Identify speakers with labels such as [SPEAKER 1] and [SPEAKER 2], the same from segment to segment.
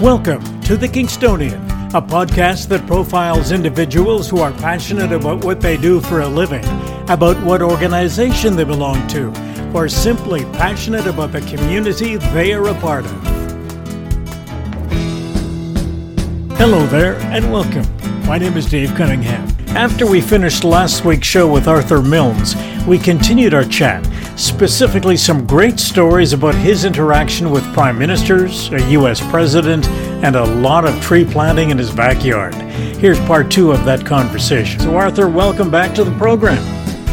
[SPEAKER 1] Welcome to The Kingstonian, a podcast that profiles individuals who are passionate about what they do for a living, about what organization they belong to, or simply passionate about the community they are a part of. Hello there, and welcome. My name is Dave Cunningham. After we finished last week's show with Arthur Milnes, we continued our chat specifically some great stories about his interaction with prime ministers, a U.S. president, and a lot of tree planting in his backyard. Here's part two of that conversation. So, Arthur, welcome back to the program.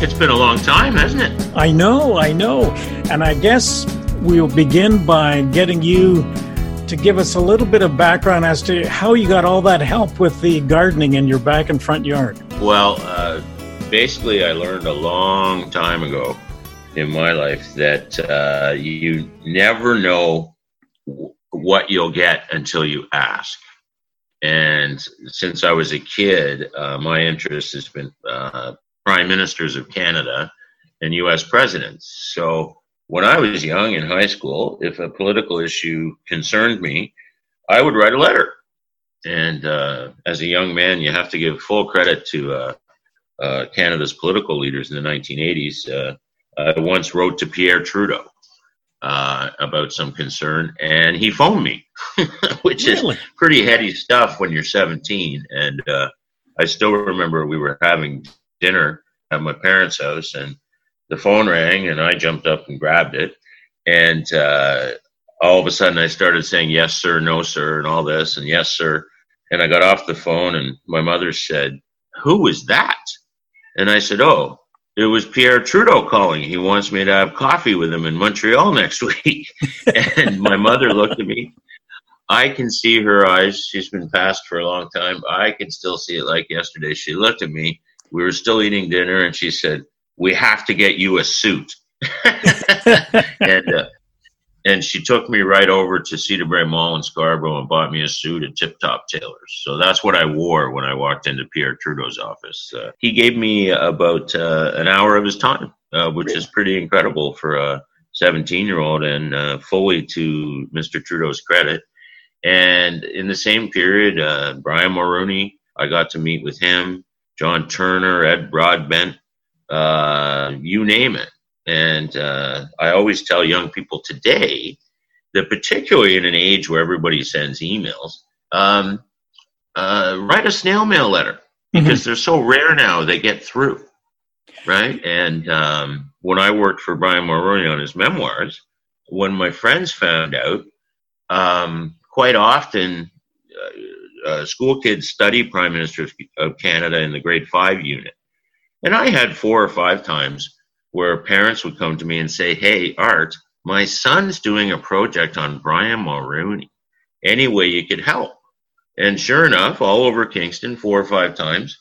[SPEAKER 2] It's been a long time, hasn't it?
[SPEAKER 1] I know, I know. And I guess we'll begin by getting you to give us a little bit of background as to how you got all that help with the gardening in your back and front yard.
[SPEAKER 2] Well, uh, basically, I learned a long time ago in my life that uh, you never know what you'll get until you ask. And since I was a kid, uh, my interest has been uh, prime ministers of Canada and U.S. presidents. So when I was young in high school, if a political issue concerned me, I would write a letter. And uh, as a young man, you have to give full credit to uh, uh, Canada's political leaders in the 1980s I once wrote to Pierre Trudeau uh, about some concern, and he phoned me, which really? is pretty heady stuff when you're 17. And uh, I still remember we were having dinner at my parents' house, and the phone rang, and I jumped up and grabbed it, and uh, all of a sudden I started saying yes, sir, no, sir, and all this, and yes, sir. And I got off the phone, and my mother said, "Who was that?" And I said, "Oh." It was Pierre Trudeau calling. He wants me to have coffee with him in Montreal next week. and my mother looked at me. I can see her eyes. She's been passed for a long time. I can still see it like yesterday. She looked at me. We were still eating dinner, and she said, "We have to get you a suit." and uh, and she took me right over to Cedarbrae Mall in Scarborough and bought me a suit at Tip Top Tailors. So that's what I wore when I walked into Pierre Trudeau's office. Uh, he gave me about uh, an hour of his time, uh, which is pretty incredible for a 17 year old and uh, fully to Mr. Trudeau's credit. And in the same period, uh, Brian Mulroney, I got to meet with him, John Turner, Ed Broadbent, uh, you name it. And uh, I always tell young people today that, particularly in an age where everybody sends emails, um, uh, write a snail mail letter mm-hmm. because mm-hmm. they're so rare now they get through. Right. And um, when I worked for Brian Mulroney on his memoirs, when my friends found out, um, quite often uh, uh, school kids study Prime Minister of Canada in the grade five unit. And I had four or five times where parents would come to me and say, Hey, Art, my son's doing a project on Brian Mulroney. Any way you could help? And sure enough, all over Kingston, four or five times,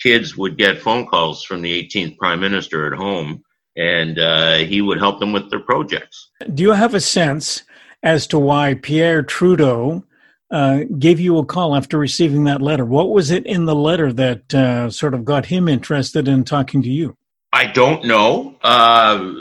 [SPEAKER 2] kids would get phone calls from the 18th Prime Minister at home, and uh, he would help them with their projects.
[SPEAKER 1] Do you have a sense as to why Pierre Trudeau uh, gave you a call after receiving that letter? What was it in the letter that uh, sort of got him interested in talking to you?
[SPEAKER 2] I don't know uh,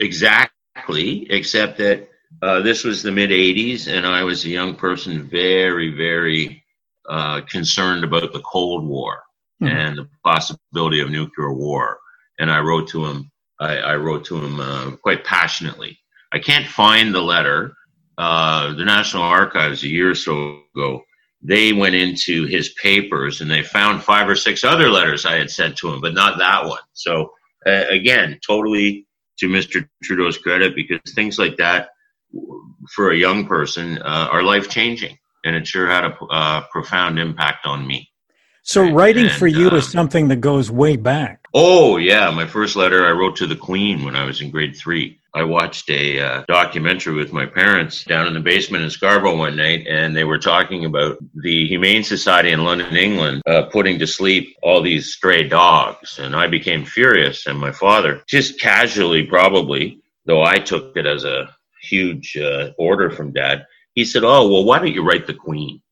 [SPEAKER 2] exactly, except that uh, this was the mid 80s, and I was a young person, very, very uh, concerned about the Cold War mm. and the possibility of nuclear war. And I wrote to him. I, I wrote to him uh, quite passionately. I can't find the letter. Uh, the National Archives a year or so ago they went into his papers and they found five or six other letters I had sent to him, but not that one. So uh, again, totally to Mr. Trudeau's credit, because things like that for a young person uh, are life changing, and it sure had a uh, profound impact on me.
[SPEAKER 1] So writing and, for you um, is something that goes way back.
[SPEAKER 2] Oh yeah, my first letter I wrote to the Queen when I was in grade three. I watched a uh, documentary with my parents down in the basement in Scarborough one night, and they were talking about the Humane Society in London, England, uh, putting to sleep all these stray dogs. And I became furious, and my father, just casually probably, though I took it as a huge uh, order from dad, he said, Oh, well, why don't you write the Queen?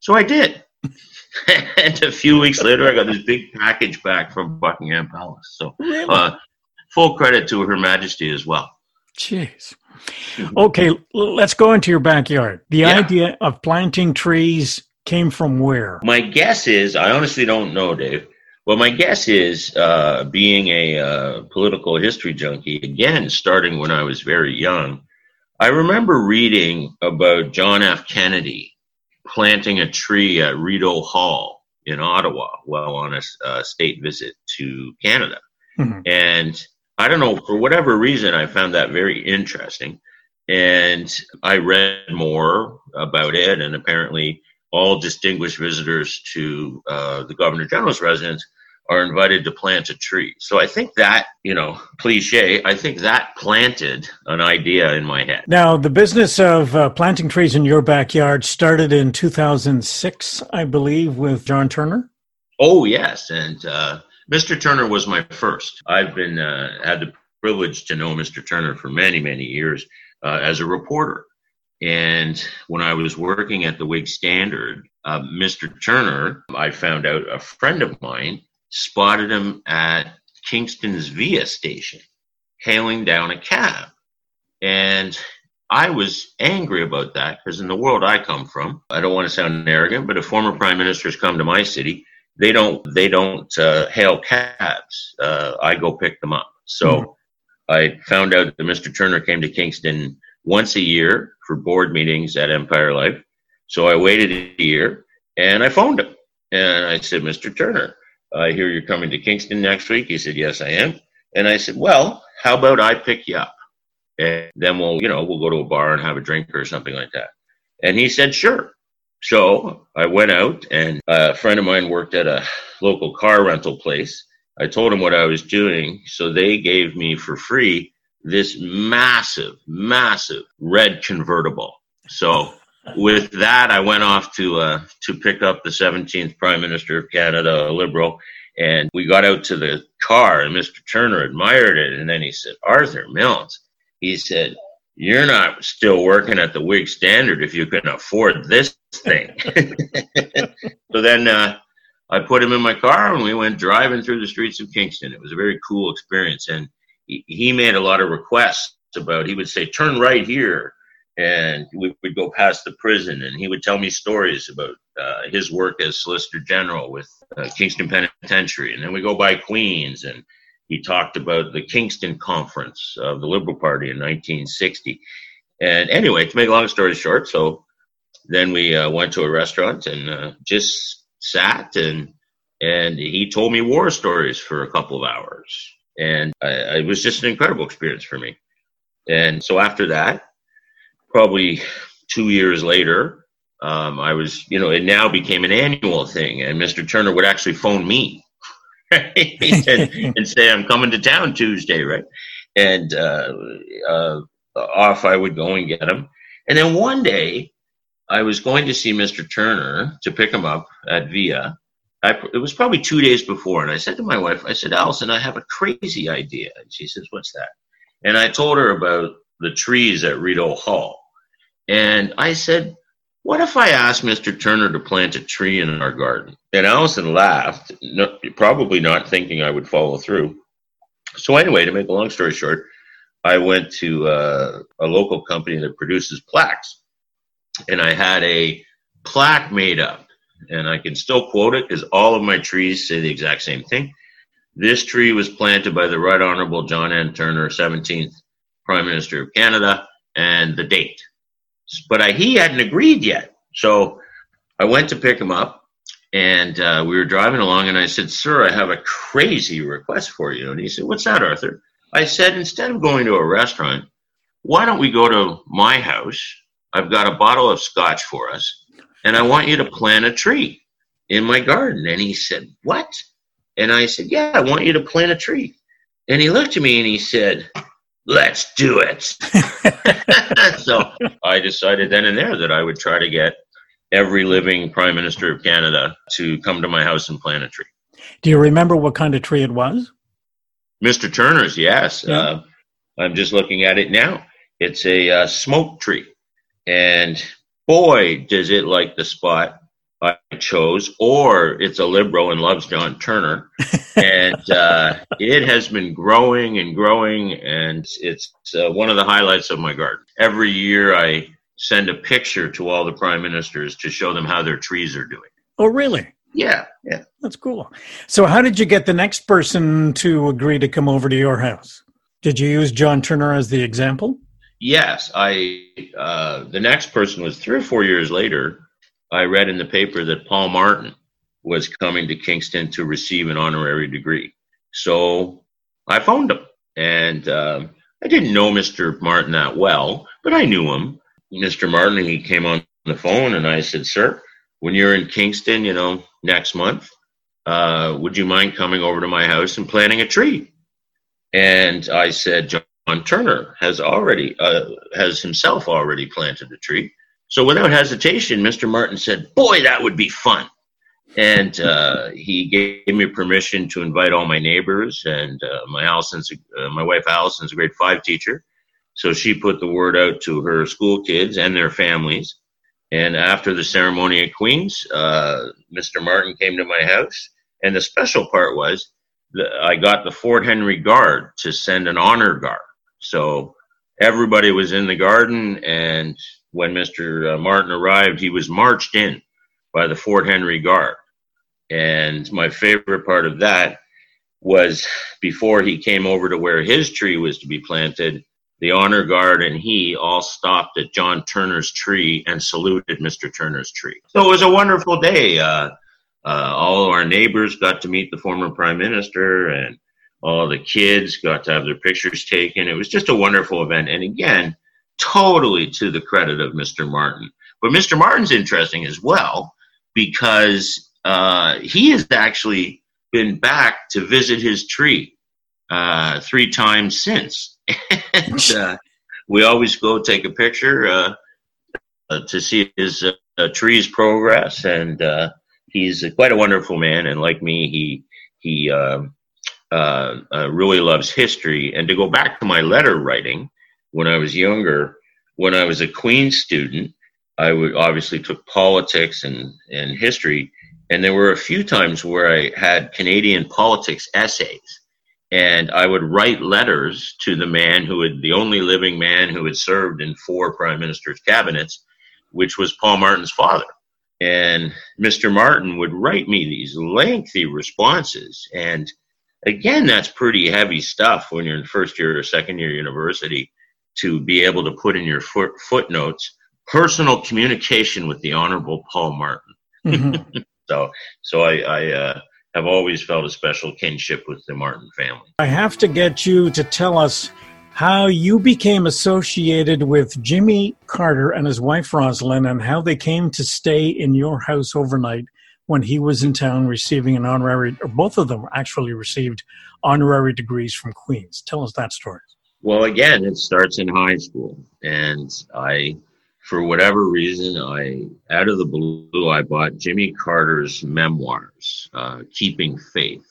[SPEAKER 2] So I did. and a few weeks later, I got this big package back from Buckingham Palace. So, uh, full credit to Her Majesty as well.
[SPEAKER 1] Jeez. Okay, let's go into your backyard. The
[SPEAKER 2] Yeah.
[SPEAKER 1] idea of planting trees came from where?
[SPEAKER 2] My guess is, I honestly don't know, Dave. Well, my guess is, uh, being a uh, political history junkie, again, starting when I was very young, I remember reading about John F. Kennedy planting a tree at Rideau Hall in Ottawa while on a uh, state visit to Canada.
[SPEAKER 1] Mhm.
[SPEAKER 2] And I don't know, for whatever reason, I found that very interesting. And I read more about it, and apparently, all distinguished visitors to uh, the Governor General's residence are invited to plant a tree. So I think that, you know, cliche, I think that planted an idea in my head.
[SPEAKER 1] Now, the business of uh, planting trees in your backyard started in 2006, I believe, with John Turner.
[SPEAKER 2] Oh yes, and uh, Mr. Turner was my first. I've been uh, had the privilege to know Mr. Turner for many many years uh, as a reporter, and when I was working at the Whig Standard, uh, Mr. Turner, I found out a friend of mine spotted him at Kingston's Via station, hailing down a cab, and I was angry about that because in the world I come from, I don't want to sound arrogant, but if former prime ministers come to my city, they don't they don't uh, hail cabs. Uh, I go pick them up. So
[SPEAKER 1] Mhm.
[SPEAKER 2] I found out that Mr. Turner came to Kingston once a year for board meetings at Empire Life. So I waited a year and I phoned him and I said, Mr. Turner, I hear you're coming to Kingston next week. He said, Yes, I am. And I said, Well, how about I pick you up? And then we'll, you know, we'll go to a bar and have a drink or something like that. And he said, Sure. So I went out, and a friend of mine worked at a local car rental place. I told him what I was doing, so they gave me for free this massive, massive red convertible. So with that, I went off to uh, to pick up the 17th Prime Minister of Canada, a Liberal, and we got out to the car, and Mr. Turner admired it, and then he said, "Arthur Milnes," he said, "You're not still working at the Whig Standard if you can afford this thing." so then uh, I put him in my car, and we went driving through the streets of Kingston. It was a very cool experience, and he, he made a lot of requests about. He would say, "Turn right here." and we would go past the prison and he would tell me stories about uh, his work as solicitor general with uh, kingston penitentiary and then we go by queens and he talked about the kingston conference of the liberal party in 1960 and anyway to make a long story short so then we uh, went to a restaurant and uh, just sat and and he told me war stories for a couple of hours and I, it was just an incredible experience for me and so after that probably two years later, um, I was, you know, it now became an annual thing, and Mr. Turner would actually phone me right? and, and say, "I'm coming to town Tuesday," right? And uh, uh, off I would go and get him. And then one day, I was going to see Mr. Turner to pick him up at Via. I, it was probably two days before, and I said to my wife, "I said, Allison, I have a crazy idea." And she says, "What's that?" And I told her about the trees at Rideau Hall. And I said, What if I asked Mr. Turner to plant a tree in our garden? And Allison laughed, no, probably not thinking I would follow through. So, anyway, to make a long story short, I went to uh, a local company that produces plaques. And I had a plaque made up. And I can still quote it because all of my trees say the exact same thing. This tree was planted by the Right Honorable John N. Turner, 17th Prime Minister of Canada, and the date. But I, he hadn't agreed yet. So I went to pick him up, and uh, we were driving along, and I said, Sir, I have a crazy request for you. And he said, What's that, Arthur? I said, Instead of going to a restaurant, why don't we go to my house? I've got a bottle of scotch for us, and I want you to plant a tree in my garden. And he said, What? And I said, Yeah, I want you to plant a tree. And he looked at me and he said, Let's do it. so I decided then and there that I would try to get every living Prime Minister of Canada to come to my house and plant a tree.
[SPEAKER 1] Do you remember what kind of tree it was?
[SPEAKER 2] Mr. Turner's, yes.
[SPEAKER 1] Yeah.
[SPEAKER 2] Uh, I'm just looking at it now. It's a uh, smoke tree. And boy, does it like the spot. I chose, or it's a liberal and loves John Turner. and uh, it has been growing and growing, and it's uh, one of the highlights of my garden. Every year I send a picture to all the prime ministers to show them how their trees are doing.
[SPEAKER 1] Oh, really?
[SPEAKER 2] Yeah, yeah.
[SPEAKER 1] That's cool. So, how did you get the next person to agree to come over to your house? Did you use John Turner as the example?
[SPEAKER 2] Yes, I. Uh, the next person was three or four years later. I read in the paper that Paul Martin was coming to Kingston to receive an honorary degree. So I phoned him, and um, I didn't know Mr. Martin that well, but I knew him. Mr. Martin, he came on the phone, and I said, "Sir, when you're in Kingston, you know, next month, uh, would you mind coming over to my house and planting a tree?" And I said, John Turner has already uh, has himself already planted a tree. So without hesitation, Mr. Martin said, "Boy, that would be fun." And uh, he gave me permission to invite all my neighbors. And uh, my Allison's, uh, my wife Allison's a grade five teacher, so she put the word out to her school kids and their families. And after the ceremony at Queens, uh, Mr. Martin came to my house. And the special part was I got the Fort Henry Guard to send an honor guard. So everybody was in the garden, and when Mr. Uh, Martin arrived, he was marched in by the Fort Henry Guard. And my favorite part of that was before he came over to where his tree was to be planted, the honor guard and he all stopped at John Turner's tree and saluted Mr. Turner's tree. So it was a wonderful day. Uh, uh, all our neighbors got to meet the former prime minister, and all the kids got to have their pictures taken. It was just a wonderful event. And again, totally to the credit of Mr. Martin. But Mr. Martin's interesting as well because uh, he has actually been back to visit his tree uh, three times since. and uh, we always go take a picture uh, uh, to see his uh, tree's progress. And he's quite a wonderful man, and like me, he he um, uh, uh, really loves history. And to go back to my letter writing, when I was younger, when I was a Queen student, I would obviously took politics and and history, and there were a few times where I had Canadian politics essays. And I would write letters to the man who had, the only living man who had served in four prime ministers' cabinets, which was Paul Martin's father and Mr. Martin would write me these lengthy responses. And again, that's pretty heavy stuff when you're in first year or second year university to be able to put in your foot, footnotes personal communication with the Honorable Paul Martin. Mm-hmm. so, so I, I uh, have always felt a special kinship with the Martin family.
[SPEAKER 1] I have to get you to tell us how you became associated with Jimmy Carter and his wife Rosalynn and how they came to stay in your house overnight when he was in town receiving an honorary, or both of them actually received honorary degrees from Queens. Tell us that story.
[SPEAKER 2] Well, again, it starts in high school. And I, for whatever reason, I, out of the blue, I bought Jimmy Carter's memoirs, uh, Keeping Faith.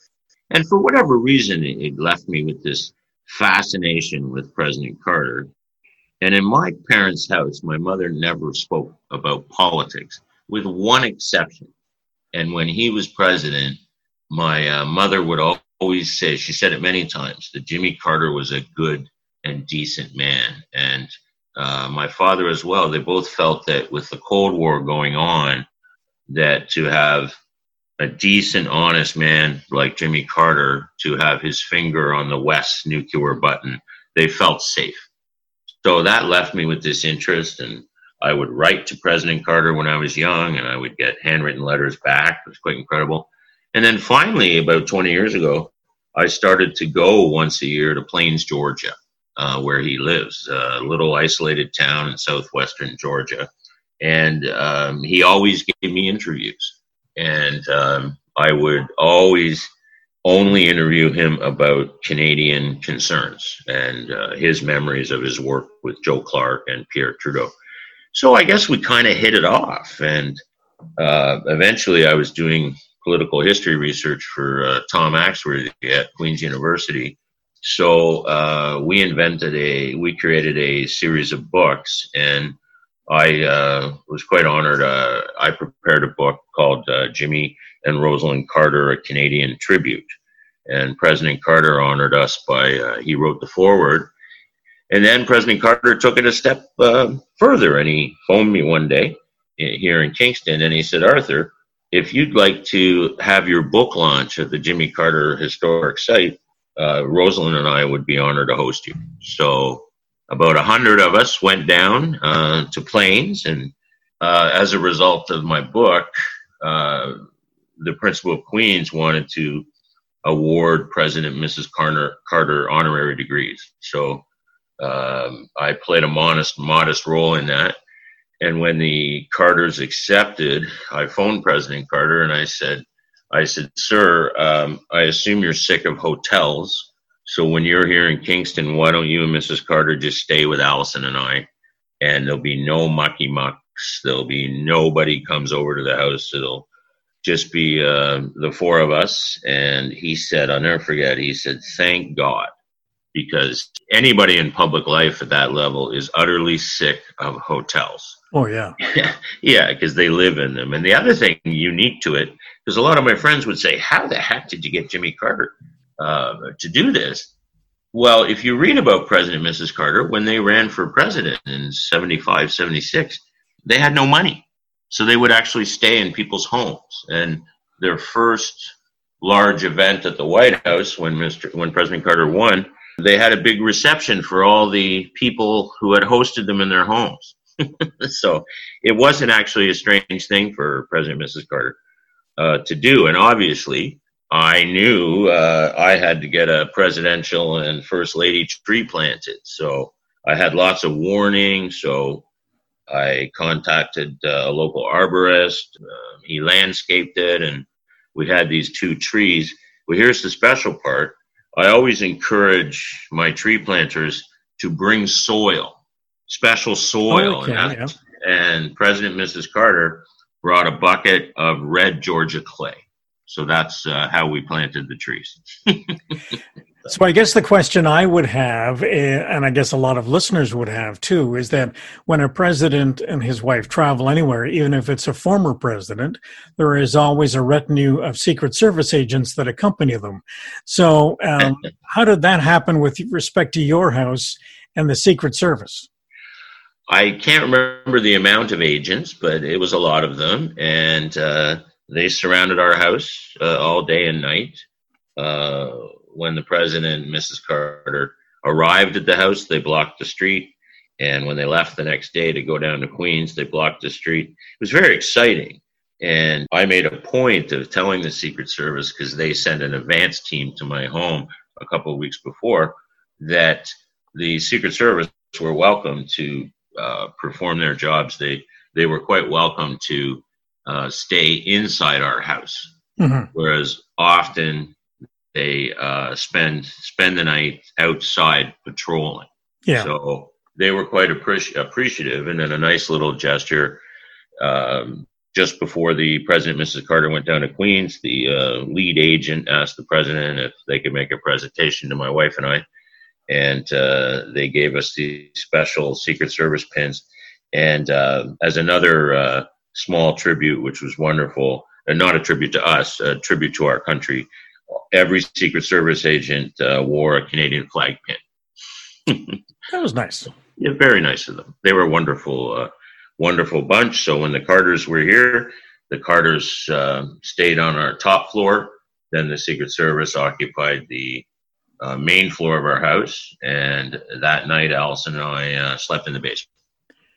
[SPEAKER 2] And for whatever reason, it left me with this fascination with President Carter. And in my parents' house, my mother never spoke about politics, with one exception. And when he was president, my uh, mother would always say, she said it many times, that Jimmy Carter was a good and decent man. And uh, my father as well, they both felt that with the Cold War going on, that to have a decent, honest man like Jimmy Carter to have his finger on the West nuclear button, they felt safe. So that left me with this interest, and I would write to President Carter when I was young, and I would get handwritten letters back. It was quite incredible. And then finally, about 20 years ago, I started to go once a year to Plains, Georgia, uh, where he lives, a little isolated town in southwestern Georgia. And um, he always gave me interviews and um, I would always only interview him about Canadian concerns and uh, his memories of his work with Joe Clark and Pierre Trudeau. So I guess we kind of hit it off, and uh, eventually I was doing political history research for uh, Tom Axworthy at Queen's University. So uh, we invented a, we created a series of books, and I uh, was quite honored. Uh, I prepared a book called uh, Jimmy and Rosalynn Carter, a Canadian Tribute. And President Carter honored us by, uh, he wrote the foreword. And then President Carter took it a step uh, further and he phoned me one day here in Kingston and he said, Arthur, if you'd like to have your book launch at the Jimmy Carter Historic Site, uh, Rosalynn and I would be honored to host you. So about a hundred of us went down uh, to Plains, and uh, as a result of my book, uh, the principal of Queens wanted to award President Mrs. Carter, Carter honorary degrees. So um, I played a modest, modest role in that. And when the Carters accepted, I phoned President Carter and I said, I said, sir, um, I assume you're sick of hotels. So when you're here in Kingston, why don't you and Mrs. Carter just stay with Allison and I? And there'll be no mucky mucks. There'll be nobody comes over to the house. It'll just be uh, the four of us. And he said, I'll never forget, he said, thank God. Because anybody in public life at that level is utterly sick of hotels.
[SPEAKER 1] Oh, yeah.
[SPEAKER 2] yeah, because they live in them. And the other thing unique to it, because a lot of my friends would say, How the heck did you get Jimmy Carter uh, to do this? Well, if you read about President and Mrs. Carter, when they ran for president in 75, 76, they had no money. So they would actually stay in people's homes. And their first large event at the White House, when, Mr., when President Carter won, they had a big reception for all the people who had hosted them in their homes. so it wasn't actually a strange thing for President Mrs. Carter uh, to do. And obviously, I knew uh, I had to get a presidential and first lady tree planted. So I had lots of warning. So I contacted uh, a local arborist. Uh, he landscaped it, and we had these two trees. Well, here's the special part. I always encourage my tree planters to bring soil special soil. Okay, and, yeah. and President Mrs. Carter brought a bucket of red Georgia clay. So that's uh, how we planted the trees.
[SPEAKER 1] so I guess the question I would have, eh, and I guess a lot of listeners would have too, is that when a president and his wife travel anywhere, even if it's a former president, there is always a retinue of Secret Service agents that accompany them. So um, how did that happen with respect to your house and the Secret Service?
[SPEAKER 2] I can't remember the amount of agents, but it was a lot of them, and uh, they surrounded our house uh, all day and night. Uh, when the president and Mrs. Carter arrived at the house, they blocked the street, and when they left the next day to go down to Queens, they blocked the street. It was very exciting, and I made a point of telling the Secret Service because they sent an advance team to my home a couple of weeks before that the Secret Service were welcome to uh, perform their jobs, they they were quite welcome to uh, stay inside our house. Mm-hmm. Whereas often they uh, spend spend the night outside patrolling. Yeah. So they were quite appreci- appreciative, and then a nice little gesture. Um, just before the president, Mrs. Carter, went down to Queens, the uh, lead agent asked the president if they could make a presentation to my wife and I and uh, they gave us the special Secret Service pins. And uh, as another uh, small tribute, which was wonderful, and not a tribute to us, a tribute to our country, every Secret Service agent uh, wore a Canadian flag
[SPEAKER 1] pin. that was nice.
[SPEAKER 2] Yeah, very nice of them. They were a wonderful, uh, wonderful bunch. So when the Carters were here, the Carters uh, stayed on our top floor. Then the Secret Service occupied the uh, main floor of our house, and that night Allison and I uh, slept in the basement.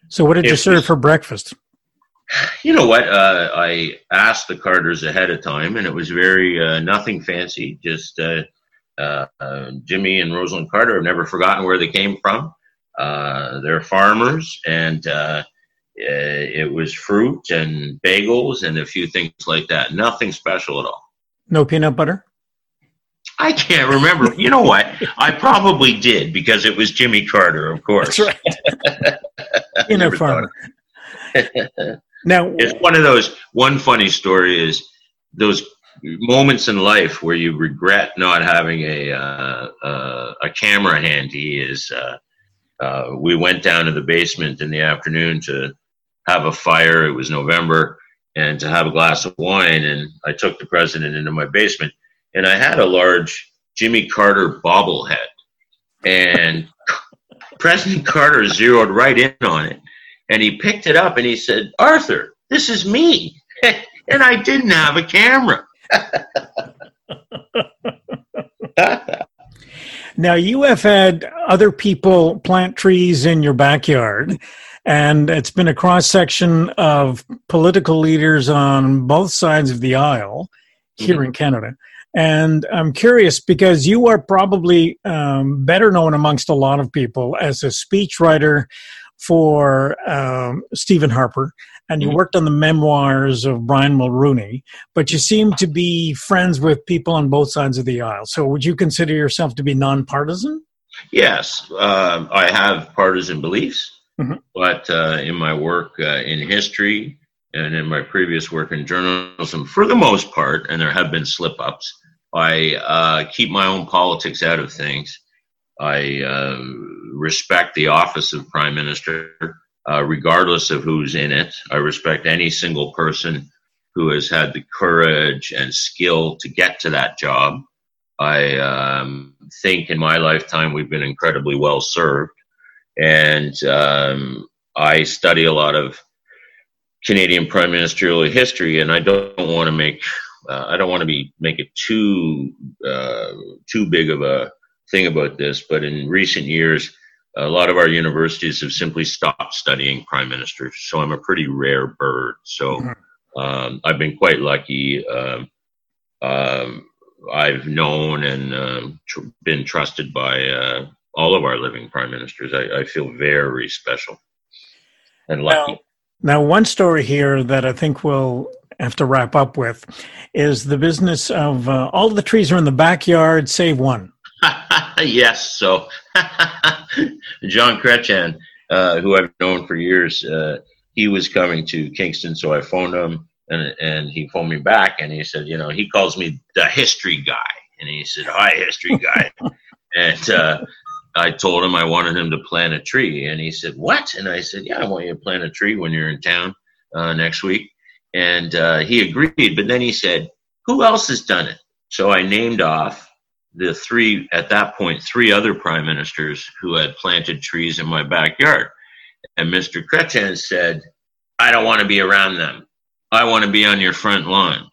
[SPEAKER 1] So, what did you serve for breakfast?
[SPEAKER 2] You know what? Uh, I asked the Carters ahead of time, and it was very uh, nothing fancy. Just uh, uh, Jimmy and Rosalynn Carter have never forgotten where they came from. they're farmers, and it was fruit and bagels and a few things like that. Nothing special at all.
[SPEAKER 1] No peanut butter.
[SPEAKER 2] I can't remember. you know what? I probably did because it was Jimmy Carter, of course.
[SPEAKER 1] That's right. In a farmer.
[SPEAKER 2] now, it's one of those. One funny story is those moments in life where you regret not having a uh, uh, a camera handy. Is uh, uh, we went down to the basement in the afternoon to have a fire. It was November, and to have a glass of wine. And I took the president into my basement, and I had a large Jimmy Carter bobblehead, and President Carter zeroed right in on it, and he picked it up and he said, "Arthur, this is me," and I didn't have a camera.
[SPEAKER 1] now you have had other people plant trees in your backyard and it's been a cross section of political leaders on both sides of the aisle here mm-hmm. in Canada. And I'm curious because you are probably um, better known amongst a lot of people as a speechwriter for um, Stephen Harper, and you mm-hmm. worked on the memoirs of Brian Mulroney, but you seem to be friends with people on both sides of the aisle. So, would you consider yourself to be nonpartisan?
[SPEAKER 2] Yes, uh, I have partisan beliefs, mm-hmm. but uh, in my work uh, in history and in my previous work in journalism, for the most part, and there have been slip ups, I uh, keep my own politics out of things. I uh, respect the office of prime minister, uh, regardless of who's in it. I respect any single person who has had the courage and skill to get to that job. I um, think in my lifetime we've been incredibly well served. And um, I study a lot of Canadian prime ministerial history, and I don't want to make uh, I don't want to be make it too uh, too big of a thing about this, but in recent years, a lot of our universities have simply stopped studying prime ministers. So I'm a pretty rare bird. So mm-hmm. um, I've been quite lucky. Um, um, I've known and um, tr- been trusted by uh, all of our living prime ministers. I, I feel very special and lucky.
[SPEAKER 1] Now, now, one story here that I think we'll have to wrap up with is the business of uh, all the trees are in the backyard, save one.
[SPEAKER 2] yes. So Jean Chrétien, uh, who I've known for years, uh, he was coming to Kingston, so I phoned him and and he phoned me back and he said, you know, he calls me the history guy, and he said, "Hi, history guy," and uh, I told him I wanted him to plant a tree, and he said, "What?" And I said, "Yeah, I want you to plant a tree when you're in town uh, next week." And uh, he agreed, but then he said, "Who else has done it?" So I named off the three at that point three other prime ministers who had planted trees in my backyard and mr Chrétien said i don't want to be around them i want to be on your front lawn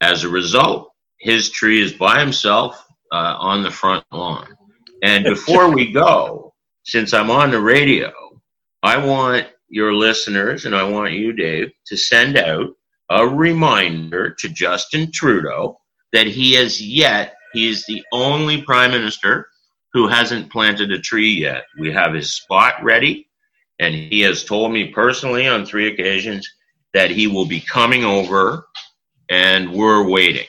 [SPEAKER 2] as a result his tree is by himself uh, on the front lawn and before we go since i'm on the radio i want your listeners and i want you dave to send out a reminder to justin trudeau that he has yet he is the only prime minister who hasn't planted a tree yet. We have his spot ready, and he has told me personally on three occasions that he will be coming over, and we're waiting.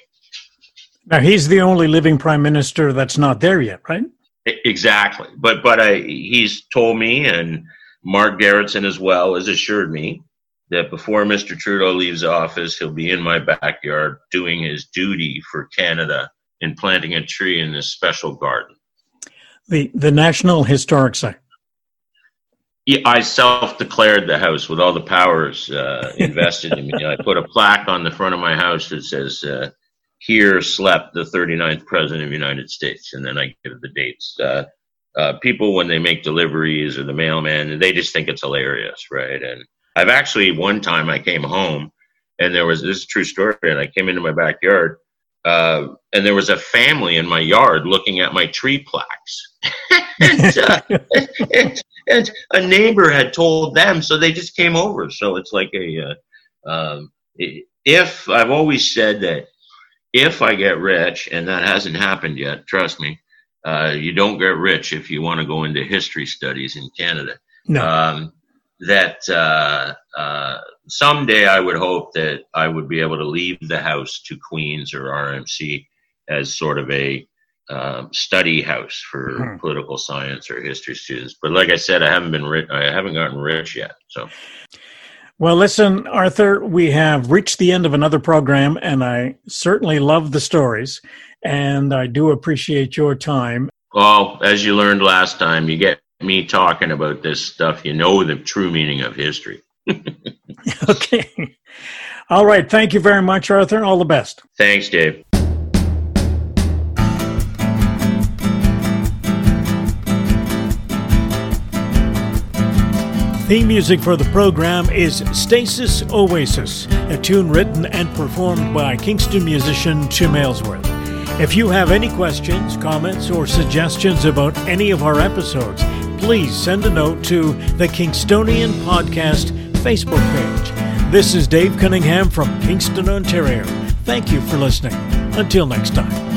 [SPEAKER 1] Now he's the only living prime minister that's not there yet, right?
[SPEAKER 2] Exactly, but but I, he's told me, and Mark Gerretsen as well has assured me that before Mr. Trudeau leaves office, he'll be in my backyard doing his duty for Canada in planting a tree in this special garden.
[SPEAKER 1] The the National Historic Site.
[SPEAKER 2] Yeah, I self-declared the house with all the powers uh, invested in me. I put a plaque on the front of my house that says, uh, "Here slept the 39th President of the United States," and then I give the dates. Uh, uh, people, when they make deliveries or the mailman, they just think it's hilarious, right? And I've actually one time I came home and there was this is true story, and I came into my backyard uh, and there was a family in my yard looking at my tree plaques. and, uh, and, and, a neighbor had told them, so they just came over. So it's like a, uh, um, if I've always said that if I get rich, and that hasn't happened yet, trust me, uh, you don't get rich if you want to go into history studies in Canada.
[SPEAKER 1] No. Um,
[SPEAKER 2] that uh, uh, someday I would hope that I would be able to leave the house to Queens or RMC as sort of a um, study house for mm-hmm. political science or history students. But like I said, I haven't been rich. I haven't gotten rich yet. So.
[SPEAKER 1] Well, listen, Arthur, we have reached the end of another program, and I certainly love the stories, and I do appreciate your time.
[SPEAKER 2] Well, as you learned last time, you get me talking about this stuff, you know the true meaning of history.
[SPEAKER 1] okay. All right. Thank you very much, Arthur. All the best.
[SPEAKER 2] Thanks, Dave.
[SPEAKER 1] Theme music for the program is Stasis Oasis, a tune written and performed by Kingston musician Tim Aylesworth. If you have any questions, comments, or suggestions about any of our episodes, please send a note to the Kingstonian Podcast Facebook page. This is Dave Cunningham from Kingston, Ontario. Thank you for listening. Until next time.